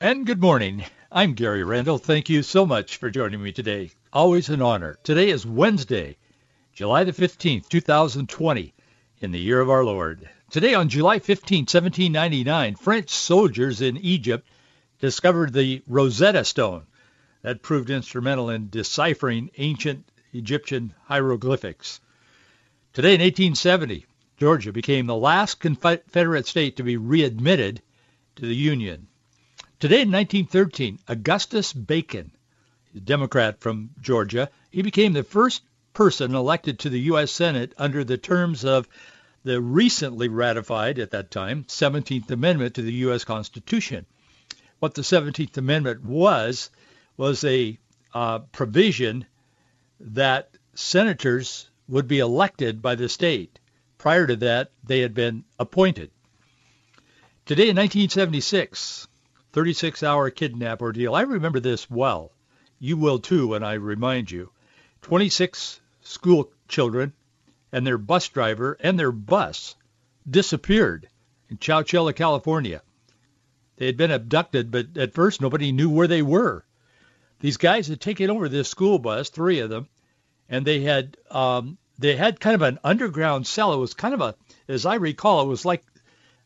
And good morning. I'm Gary Randall. Thank you so much for joining me today. Always an honor. Today is Wednesday, July the 15th, 2020, in the year of our Lord. Today on July 15, 1799, French soldiers in Egypt discovered the Rosetta Stone. That proved instrumental in deciphering ancient Egyptian hieroglyphics. Today in 1870, Georgia became the last Confederate state to be readmitted to the Union. Today in 1913, Augustus Bacon, a Democrat from Georgia, he became the first person elected to the U.S. Senate under the terms of the recently ratified, at that time, 17th Amendment to the U.S. Constitution. What the 17th Amendment was, was a uh, provision that senators would be elected by the state. Prior to that, they had been appointed. Today in 1976, 36-hour kidnap ordeal. I remember this well. You will too when I remind you. 26 school children and their bus driver and their bus disappeared in Chowchilla, California. They had been abducted, but at first nobody knew where they were. These guys had taken over this school bus, three of them, and they had um, they had kind of an underground cell. It was kind of a, as I recall, it was like,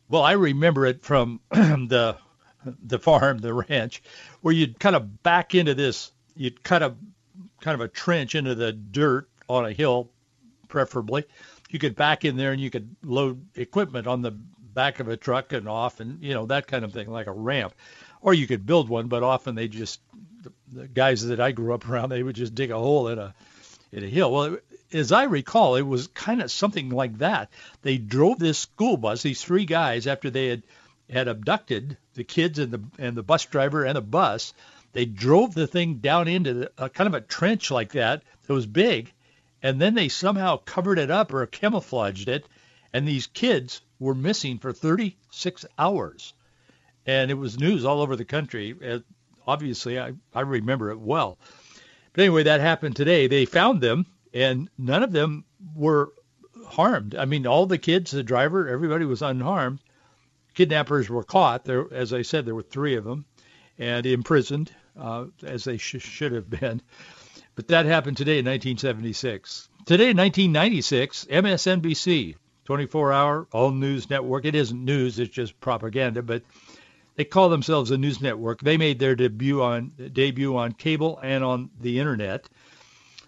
well, I remember it from the the farm, the ranch, where you'd kind of back into this, you'd cut a kind of a trench into the dirt on a hill, preferably. You could back in there and you could load equipment on the back of a truck and off and, you know, that kind of thing, like a ramp. Or you could build one, but often they just, the, guys that I grew up around, they would just dig a hole in a, in a hill. Well, as I recall, it was kind of something like that. They drove this school bus, these three guys, after they had had abducted the kids and the and the bus driver and the bus. They drove the thing down into the, a kind of a trench like that that was big, and then they somehow covered it up or camouflaged it, and these kids were missing for 36 hours, and it was news all over the country. Uh, obviously, I I remember it well. But anyway, that happened today. They found them, and none of them were harmed. I mean, all the kids, the driver, everybody was unharmed kidnappers were caught. There, as I said, there were three of them, and imprisoned, uh, as they sh- should have been. But that happened today in 1976. Today in 1996, MSNBC, 24-hour all-news network. It isn't news; it's just propaganda. But they call themselves a news network. They made their debut on debut on cable and on the internet.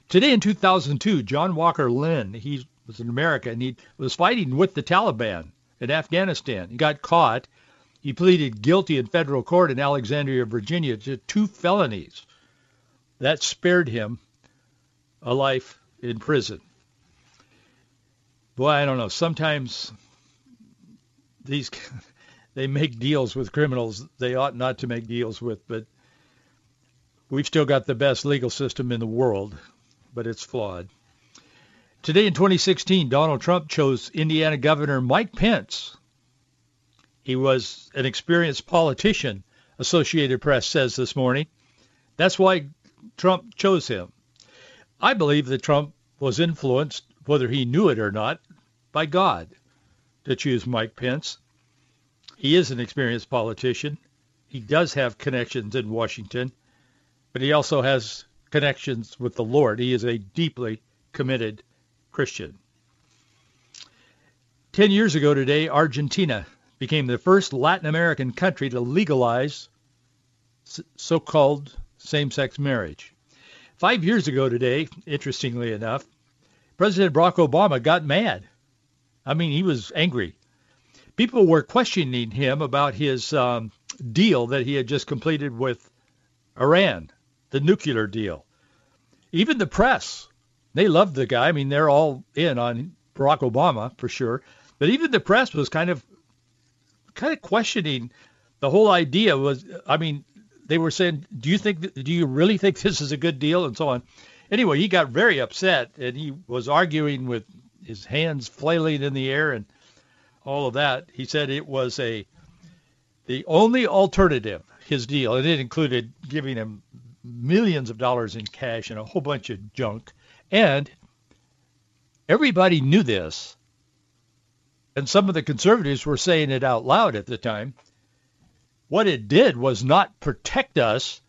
Today in 2002, John Walker Lindh, he was in America and he was fighting with the Taliban in Afghanistan. He got caught. He pleaded guilty in federal court in Alexandria, Virginia to two felonies. That spared him a life in prison. Boy, I don't know. Sometimes these they make deals with criminals they ought not to make deals with, but we've still got the best legal system in the world, but it's flawed. Today in 2016, Donald Trump chose Indiana Governor Mike Pence. He was an experienced politician, Associated Press says this morning. That's why Trump chose him. I believe that Trump was influenced, whether he knew it or not, by God to choose Mike Pence. He is an experienced politician. He does have connections in Washington, but he also has connections with the Lord. He is a deeply committed Christian. Ten years ago today, Argentina became the first Latin American country to legalize so-called same-sex marriage. Five years ago today, interestingly enough, President Barack Obama got mad. I mean, he was angry. People were questioning him about his um, deal that he had just completed with Iran, the nuclear deal. Even the press they loved the guy. I mean, they're all in on Barack Obama for sure. But even the press was kind of kind of questioning the whole idea was, I mean, they were saying, do you think, do you really think this is a good deal, and so on. Anyway, he got very upset, and he was arguing with his hands flailing in the air and all of that. He said it was a the only alternative, his deal, and it included giving him millions of dollars in cash and a whole bunch of junk. And everybody knew this. And some of the conservatives were saying it out loud at the time. What it did was not protect us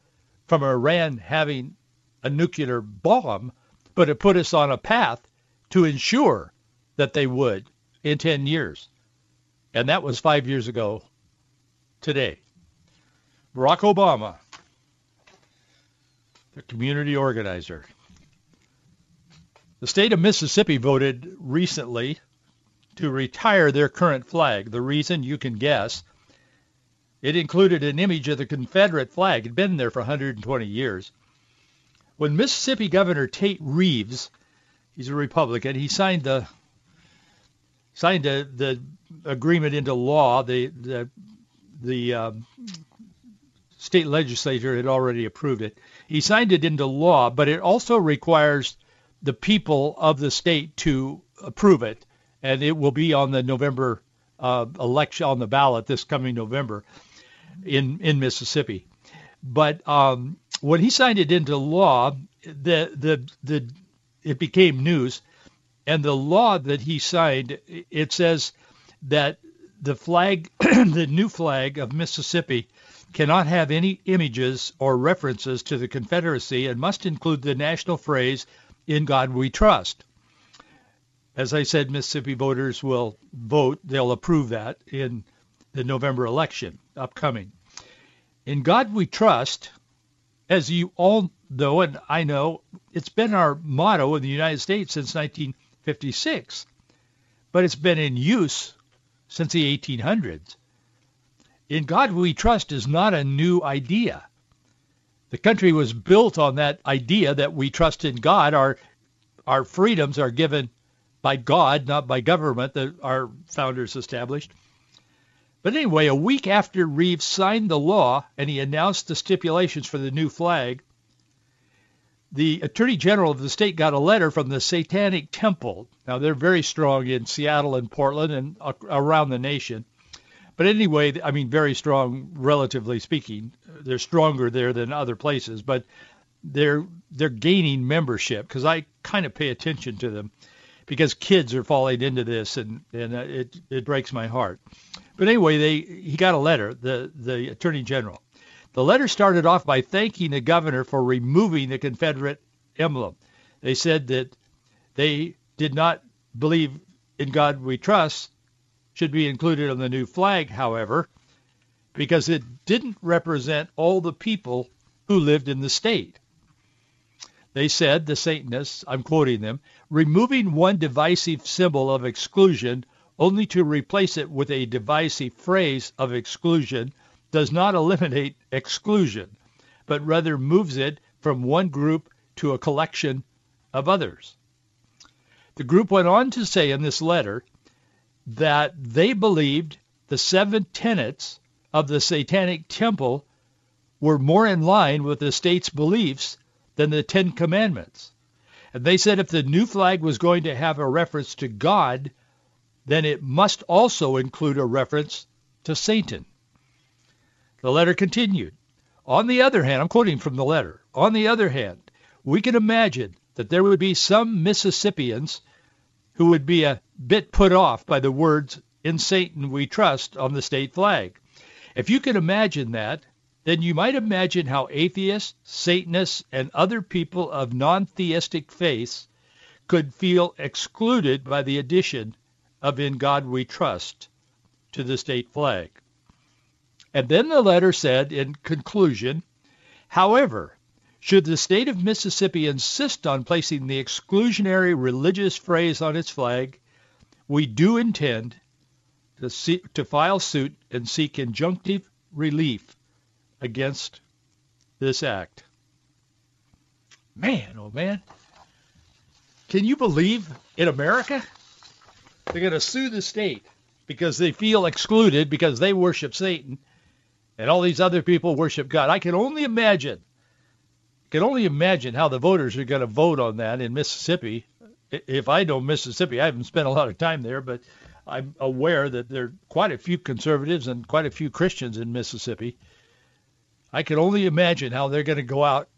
from Iran having a nuclear bomb, but it put us on a path to ensure that they would in 10 years. And that was five years ago today. Barack Obama, the community organizer. The state of Mississippi voted recently to retire their current flag. The reason you can guess. It included an image of the Confederate flag. It had been there for 120 years. When Mississippi Governor Tate Reeves, he's a Republican, he signed the signed a, the agreement into law. The the the um, state legislature had already approved it. He signed it into law, but it also requires the people of the state to approve it, and it will be on the November uh, election on the ballot this coming November in in Mississippi. But um, when he signed it into law, the the the it became news, and the law that he signed it says that the flag, the new flag of Mississippi, cannot have any images or references to the Confederacy and must include the national phrase, "In God We Trust." As I said, Mississippi voters will vote; they'll approve that in the November election upcoming. In God we trust, as you all know and I know, it's been our motto in the United States since 1956, but it's been in use since the 1800s. In God we trust is not a new idea. The country was built on that idea that we trust in God. Our our freedoms are given by God, not by government that our founders established. But anyway, a week after Reeves signed the law and he announced the stipulations for the new flag, the Attorney General of the state got a letter from the Satanic Temple. Now, they're very strong in Seattle and Portland and around the nation. But anyway, I mean, very strong, relatively speaking. They're stronger there than other places, but they're they're gaining membership because I kind of pay attention to them because kids are falling into this, and and uh, it it breaks my heart. But anyway, they he got a letter, the the Attorney General, the letter started off by thanking the governor for removing the Confederate emblem. They said that they did not believe in God we trust should be included on the new flag, however, because it didn't represent all the people who lived in the state. They said, the Satanists, I'm quoting them, removing one divisive symbol of exclusion only to replace it with a divisive phrase of exclusion does not eliminate exclusion, but rather moves it from one group to a collection of others. The group went on to say in this letter that they believed the seven tenets of the Satanic Temple were more in line with the state's beliefs than the Ten Commandments. And they said if the new flag was going to have a reference to God, then it must also include a reference to Satan. The letter continued. On the other hand, I'm quoting from the letter. On the other hand, we can imagine that there would be some Mississippians who would be a bit put off by the words, in Satan we trust, on the state flag. If you can imagine that, then you might imagine how atheists, Satanists, and other people of non-theistic faiths could feel excluded by the addition of In God We Trust to the state flag. And then the letter said in conclusion, however, should the state of Mississippi insist on placing the exclusionary religious phrase on its flag, we do intend to, see, to file suit and seek injunctive relief against this act. Man, oh man. Can you believe in America? They're going to sue the state because they feel excluded because they worship Satan and all these other people worship God. I can only imagine, can only imagine how the voters are going to vote on that in Mississippi. If I know Mississippi, I haven't spent a lot of time there, but I'm aware that there are quite a few conservatives and quite a few Christians in Mississippi. I can only imagine how they're going to go out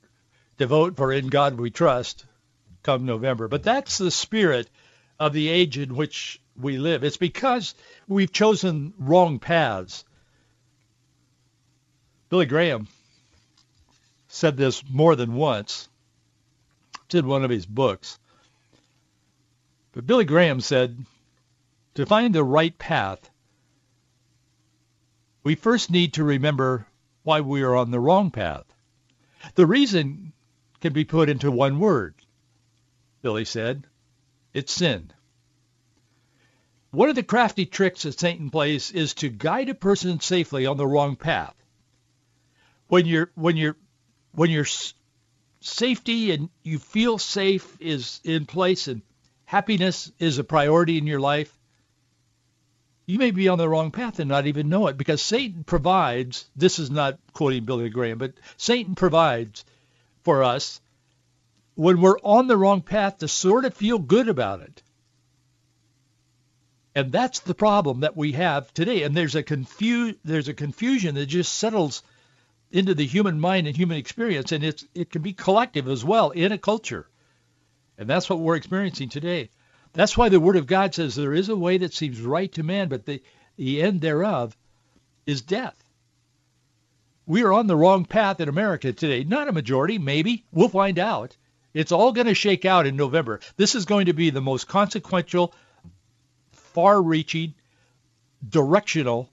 to vote for In God We Trust come November. But that's the spirit of the age in which we live. It's because we've chosen wrong paths. Billy Graham said this more than once. It's in one of his books. But Billy Graham said, to find the right path, we first need to remember why we are on the wrong path. The reason can be put into one word, Billy said. It's sin. One of the crafty tricks that Satan plays is to guide a person safely on the wrong path. When you're when you're when your safety and you feel safe is in place and happiness is a priority in your life, you may be on the wrong path and not even know it because Satan provides, this is not quoting Billy Graham, but Satan provides for us when we're on the wrong path to sort of feel good about it. And that's the problem that we have today. And there's a confu- there's a confusion that just settles into the human mind and human experience, and it's it can be collective as well in a culture. And that's what we're experiencing today. That's why the Word of God says there is a way that seems right to man, but the, the end thereof is death. We are on the wrong path in America today. Not a majority, maybe. We'll find out. It's all going to shake out in November. This is going to be the most consequential far-reaching, directional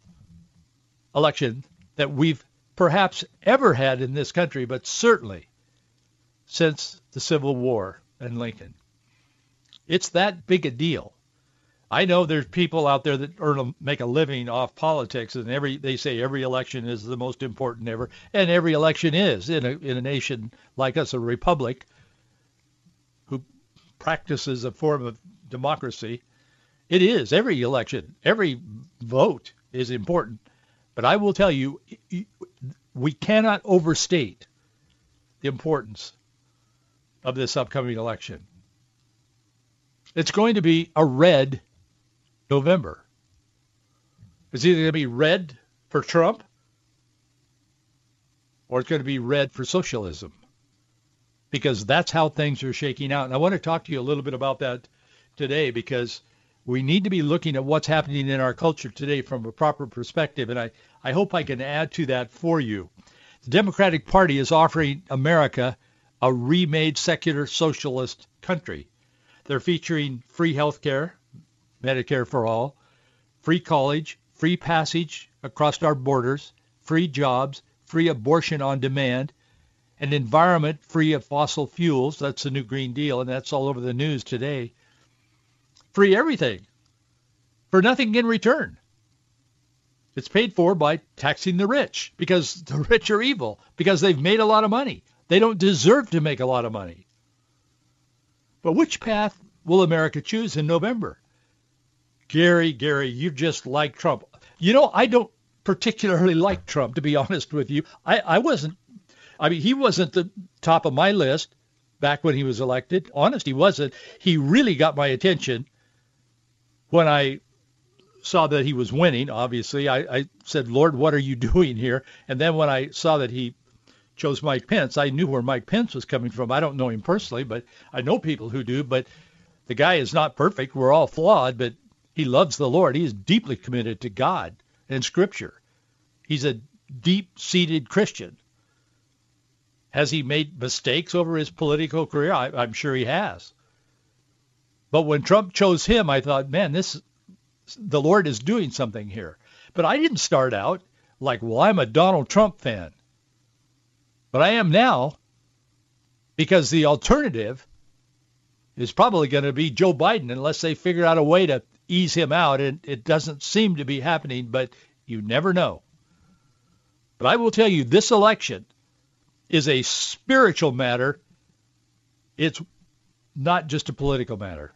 election that we've perhaps ever had in this country, but certainly since the Civil War and Lincoln. It's that big a deal. I know there's people out there that earn make a living off politics, and every they say every election is the most important ever, and every election is in a in a nation like us, a republic, who practices a form of democracy. It is. Every election, every vote is important. But I will tell you, we cannot overstate the importance of this upcoming election. It's going to be a red November. It's either going to be red for Trump or it's going to be red for socialism because that's how things are shaking out. And I want to talk to you a little bit about that today because – we need to be looking at what's happening in our culture today from a proper perspective, and I, I hope I can add to that for you. The Democratic Party is offering America a remade secular socialist country. They're featuring free health care, Medicare for all, free college, free passage across our borders, free jobs, free abortion on demand, an environment free of fossil fuels. That's the new Green Deal, and that's all over the news today free everything for nothing in return. It's paid for by taxing the rich because the rich are evil because they've made a lot of money. They don't deserve to make a lot of money. But which path will America choose in November? Gary, Gary, you just like Trump. You know, I don't particularly like Trump, to be honest with you. I, I wasn't, I mean, he wasn't the top of my list back when he was elected. Honest, he wasn't. He really got my attention when I saw that he was winning, obviously, I, I said, Lord, what are you doing here? And then when I saw that he chose Mike Pence, I knew where Mike Pence was coming from. I don't know him personally, but I know people who do. But the guy is not perfect. We're all flawed, but he loves the Lord. He is deeply committed to God and Scripture. He's a deep-seated Christian. Has he made mistakes over his political career? I, I'm sure he has. But when Trump chose him, I thought, man, this the Lord is doing something here. But I didn't start out like, well, I'm a Donald Trump fan. But I am now because the alternative is probably going to be Joe Biden unless they figure out a way to ease him out. And it doesn't seem to be happening, but you never know. But I will tell you, this election is a spiritual matter. It's not just a political matter.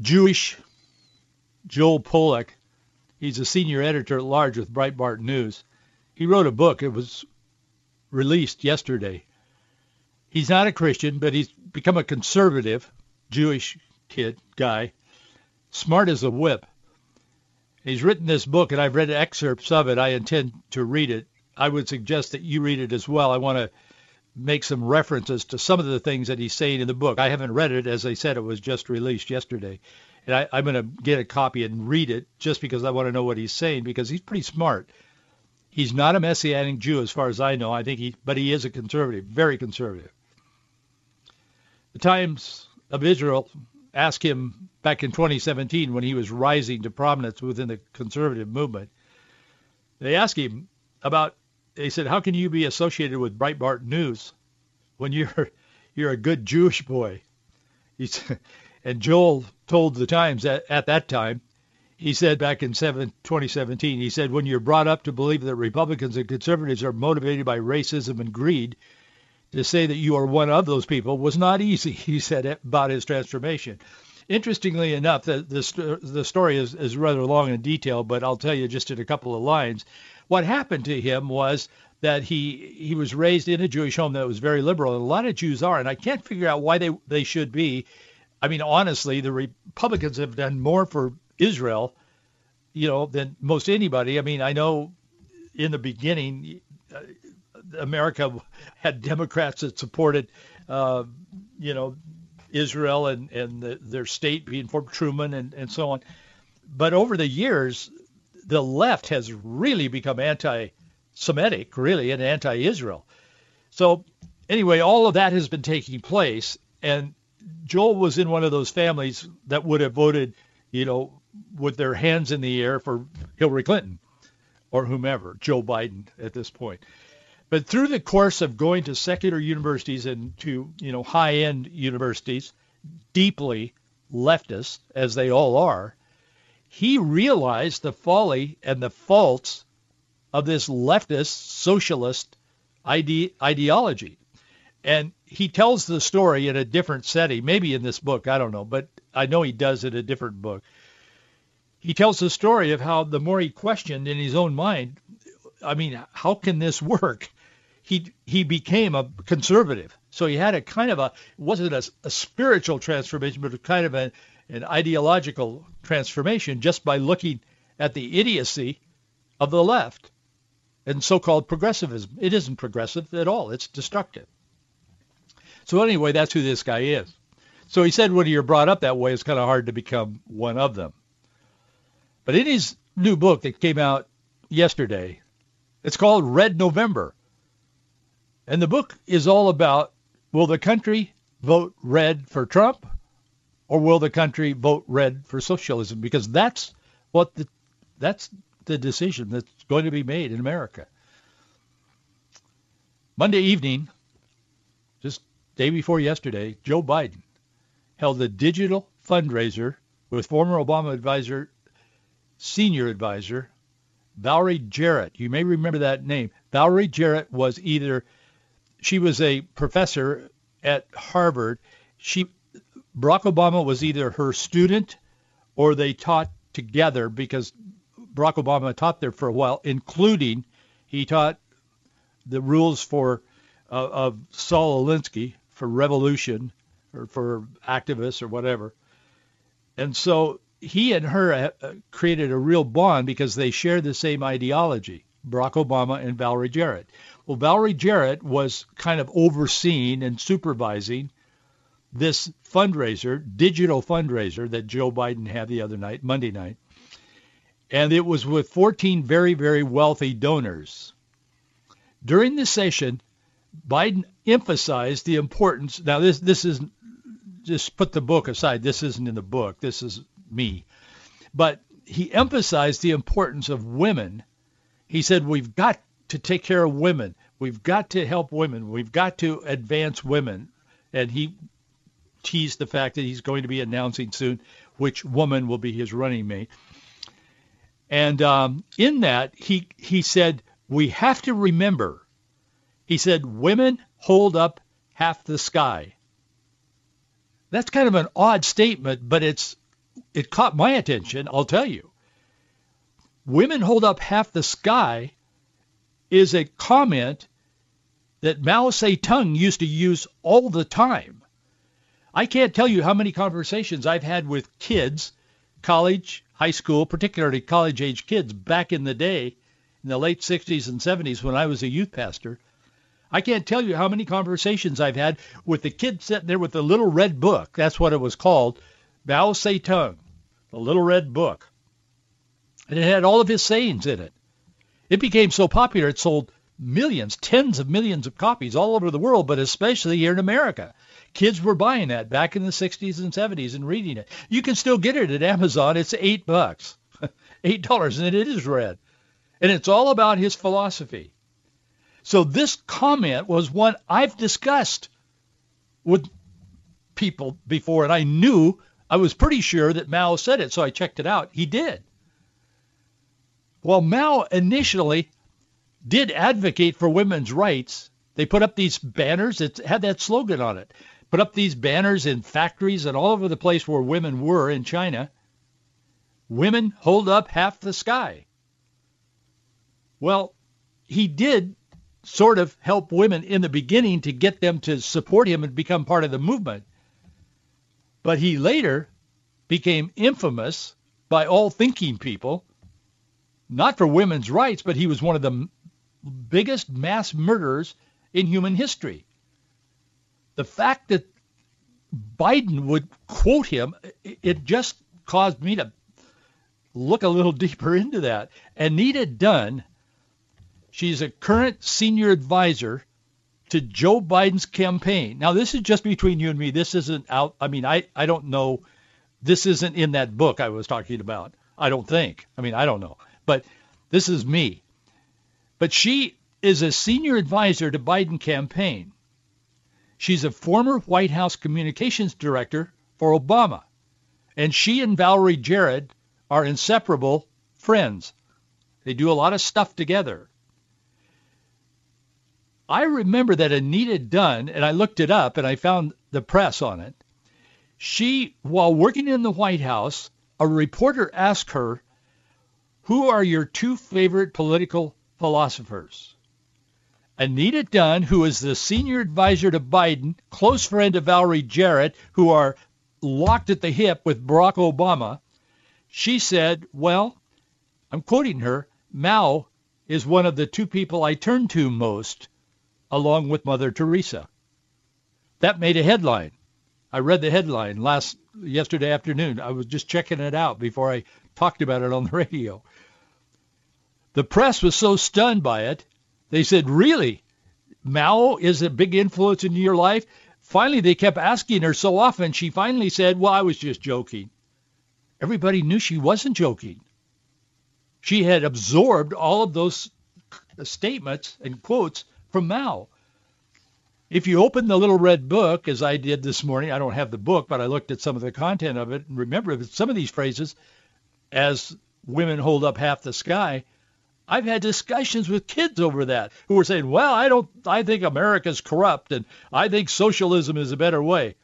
Jewish Joel Pollak He's a senior editor at large with Breitbart News. He wrote a book. It was released yesterday. He's not a Christian, but he's become a conservative Jewish kid, guy, smart as a whip. He's written this book, and I've read excerpts of it. I intend to read it. I would suggest that you read it as well. I want to make some references to some of the things that he's saying in the book. I haven't read it. As I said, it was just released yesterday. And I, I'm going to get a copy and read it just because I want to know what he's saying because he's pretty smart. He's not a Messianic Jew as far as I know. I think he, but he is a conservative, very conservative. The Times of Israel asked him back in 2017 when he was rising to prominence within the conservative movement. They asked him about they said, "How can you be associated with Breitbart News when you're you're a good Jewish boy?" He's, and Joel told the Times at, at that time, he said back in 7, 2017, he said, "When you're brought up to believe that Republicans and conservatives are motivated by racism and greed, to say that you are one of those people was not easy." He said about his transformation. Interestingly enough, the the, the story is, is rather long and detailed, but I'll tell you just in a couple of lines. What happened to him was that he he was raised in a Jewish home that was very liberal, and a lot of Jews are, and I can't figure out why they they should be. I mean, honestly, the Republicans have done more for Israel, you know, than most anybody. I mean, I know in the beginning, uh, America had Democrats that supported, uh, you know, Israel and and the, their state being for Truman and and so on. But over the years, the left has really become anti-Semitic, really, and anti-Israel. So anyway, all of that has been taking place, and Joel was in one of those families that would have voted, you know, with their hands in the air for Hillary Clinton or whomever, Joe Biden at this point. But through the course of going to secular universities and to, you know, high-end universities, deeply leftist, as they all are, he realized the folly and the faults of this leftist socialist ide- ideology. And he tells the story in a different setting, maybe in this book, I don't know, but I know he does in a different book. He tells the story of how the more he questioned in his own mind, I mean, how can this work? He he became a conservative. So he had a kind of a wasn't a, a spiritual transformation, but a kind of a, an ideological transformation just by looking at the idiocy of the left and so-called progressivism. It isn't progressive at all. It's destructive. So anyway, that's who this guy is. So he said when you're brought up that way, it's kind of hard to become one of them. But in his new book that came out yesterday, it's called Red November. And the book is all about will the country vote red for Trump or will the country vote red for socialism? Because that's what the that's the decision that's going to be made in America. Monday evening, just day before yesterday, Joe Biden held a digital fundraiser with former Obama advisor, senior advisor, Valerie Jarrett. You may remember that name. Valerie Jarrett was either she was a professor at Harvard. She Barack Obama was either her student or they taught together because Barack Obama taught there for a while, including he taught the rules for uh, of Saul Alinsky for revolution or for activists or whatever. And so he and her uh, created a real bond because they shared the same ideology, Barack Obama and Valerie Jarrett. Well, Valerie Jarrett was kind of overseeing and supervising this fundraiser, digital fundraiser that Joe Biden had the other night, Monday night. And it was with 14 very, very wealthy donors. During the session, Biden emphasized the importance. Now, this this is just put the book aside. This isn't in the book. This is me. But he emphasized the importance of women. He said we've got to take care of women. We've got to help women. We've got to advance women. And he teased the fact that he's going to be announcing soon which woman will be his running mate. And um, in that, he he said we have to remember. He said women hold up half the sky. That's kind of an odd statement, but it's it caught my attention. I'll tell you. women hold up half the sky is a comment that Mao Zedong used to use all the time. I can't tell you how many conversations I've had with kids, college, high school, particularly college-age kids back in the day, in the late 60s and 70s when I was a youth pastor. I can't tell you how many conversations I've had with the kid sitting there with the little red book. That's what it was called, Mao Zedong, the little red book. And it had all of his sayings in it. It became so popular it sold millions, tens of millions of copies all over the world, but especially here in America. Kids were buying that back in the 60s and 70s and reading it. You can still get it at Amazon. It's eight bucks, eight dollars, and it is red. And it's all about his philosophy. So this comment was one I've discussed with people before, and I knew, I was pretty sure that Mao said it, so I checked it out. He did. Well, Mao initially did advocate for women's rights. They put up these banners. that had that slogan on it. Put up these banners in factories and all over the place where women were in China. Women hold up half the sky. Well, he did sort of help women in the beginning to get them to support him and become part of the movement. But he later became infamous by all thinking people, not for women's rights, but he was one of the biggest mass murderers in human history. The fact that Biden would quote him, it just caused me to look a little deeper into that. Anita Dunn, she's a current senior advisor to Joe Biden's campaign. Now, this is just between you and me. This isn't out. I mean, I, I don't know. This isn't in that book I was talking about. I don't think. I mean, I don't know. But this is me. But she is a senior advisor to Biden campaign. She's a former White House communications director for Obama. And she and Valerie Jarrett are inseparable friends. They do a lot of stuff together. I remember that Anita Dunn, and I looked it up and I found the press on it. She, while working in the White House, a reporter asked her, who are your two favorite political philosophers. Anita Dunn, who is the senior advisor to Biden, close friend of Valerie Jarrett, who are locked at the hip with Barack Obama, she said, well, I'm quoting her, Mao is one of the two people I turn to most, along with Mother Teresa. That made a headline. I read the headline last yesterday afternoon. I was just checking it out before I talked about it on the radio. The press was so stunned by it, they said, really? Mao is a big influence in your life? Finally, they kept asking her so often, she finally said, well, I was just joking. Everybody knew she wasn't joking. She had absorbed all of those statements and quotes from Mao. If you open the little red book, as I did this morning, I don't have the book, but I looked at some of the content of it and remember some of these phrases, as women hold up half the sky, I've had discussions with kids over that who were saying, well, I don't, I think America's corrupt and I think socialism is a better way.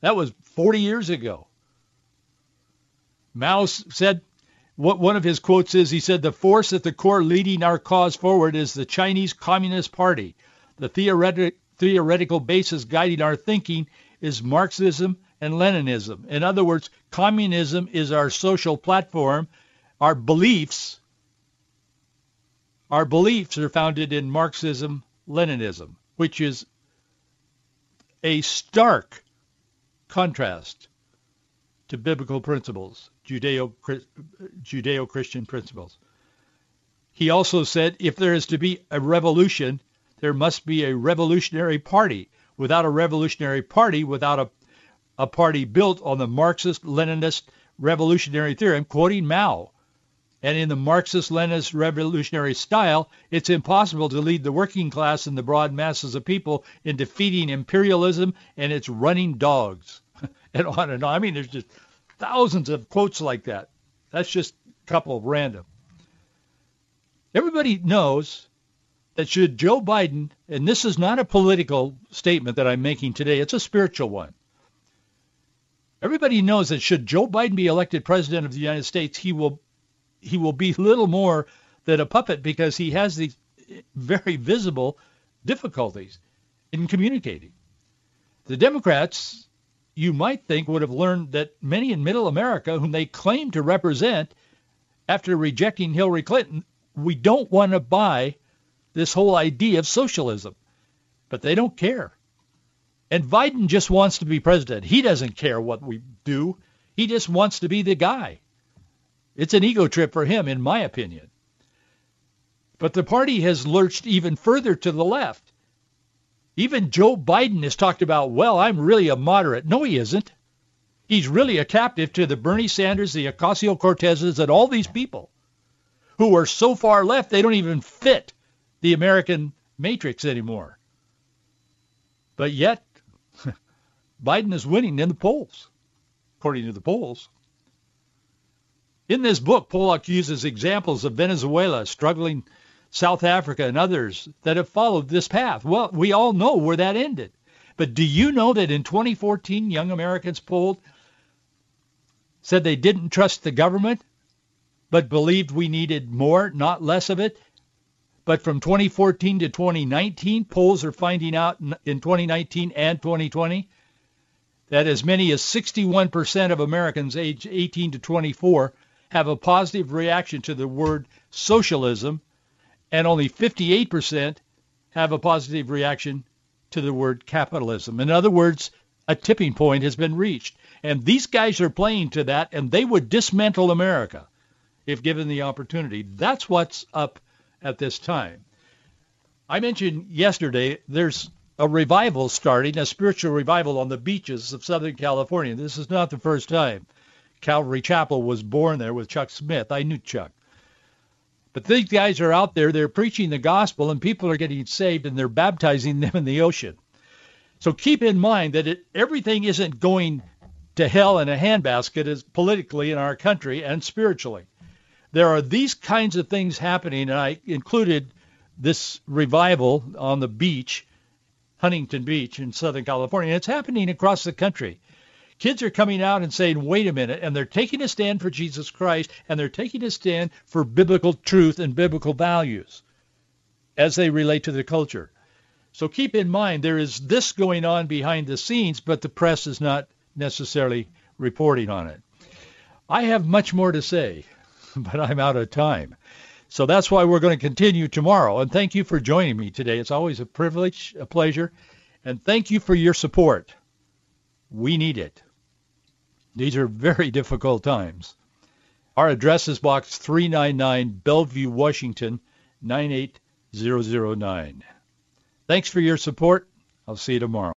That was 40 years ago. Mao said, what one of his quotes is, he said, the force at the core leading our cause forward is the Chinese Communist Party. The theoretic, theoretical basis guiding our thinking is Marxism and Leninism. In other words, communism is our social platform. Our beliefs our beliefs are founded in Marxism, Leninism, which is a stark contrast to biblical principles, Judeo, Judeo-Christian principles. He also said if there is to be a revolution, there must be a revolutionary party. Without a revolutionary party, without a, a party built on the Marxist-Leninist revolutionary theory, I'm quoting Mao, and in the Marxist-Leninist revolutionary style, it's impossible to lead the working class and the broad masses of people in defeating imperialism and its running dogs. and on and on. I mean, there's just thousands of quotes like that. That's just a couple of random. Everybody knows that should Joe Biden, and this is not a political statement that I'm making today, it's a spiritual one. Everybody knows that should Joe Biden be elected president of the United States, he will he will be little more than a puppet because he has these very visible difficulties in communicating. The Democrats, you might think, would have learned that many in middle America, whom they claim to represent, after rejecting Hillary Clinton, we don't want to buy this whole idea of socialism. But they don't care. And Biden just wants to be president. He doesn't care what we do. He just wants to be the guy. It's an ego trip for him, in my opinion. But the party has lurched even further to the left. Even Joe Biden has talked about, well, I'm really a moderate. No, he isn't. He's really a captive to the Bernie Sanders, the Ocasio-Cortezes, and all these people who are so far left they don't even fit the American matrix anymore. But yet, Biden is winning in the polls, according to the polls. In this book, Pollak uses examples of Venezuela, struggling South Africa, and others that have followed this path. Well, we all know where that ended. But do you know that in 2014, young Americans polled said they didn't trust the government, but believed we needed more, not less of it? But from 2014 to 2019, polls are finding out in 2019 and 2020 that as many as 61% of Americans aged 18 to 24 have a positive reaction to the word socialism, and only 58% have a positive reaction to the word capitalism. In other words, a tipping point has been reached. And these guys are playing to that, and they would dismantle America if given the opportunity. That's what's up at this time. I mentioned yesterday there's a revival starting, a spiritual revival on the beaches of Southern California. This is not the first time. Calvary Chapel was born there with Chuck Smith. I knew Chuck. But these guys are out there, they're preaching the gospel, and people are getting saved, and they're baptizing them in the ocean. So keep in mind that it, everything isn't going to hell in a handbasket as politically in our country and spiritually. There are these kinds of things happening, and I included this revival on the beach, Huntington Beach in Southern California. It's happening across the country. Kids are coming out and saying, wait a minute, and they're taking a stand for Jesus Christ, and they're taking a stand for biblical truth and biblical values as they relate to the culture. So keep in mind there is this going on behind the scenes, but the press is not necessarily reporting on it. I have much more to say, but I'm out of time. So that's why we're going to continue tomorrow. And thank you for joining me today. It's always a privilege, a pleasure. And thank you for your support. We need it. These are very difficult times. Our address is Box 399, Bellevue, Washington, 98009. Thanks for your support. I'll see you tomorrow.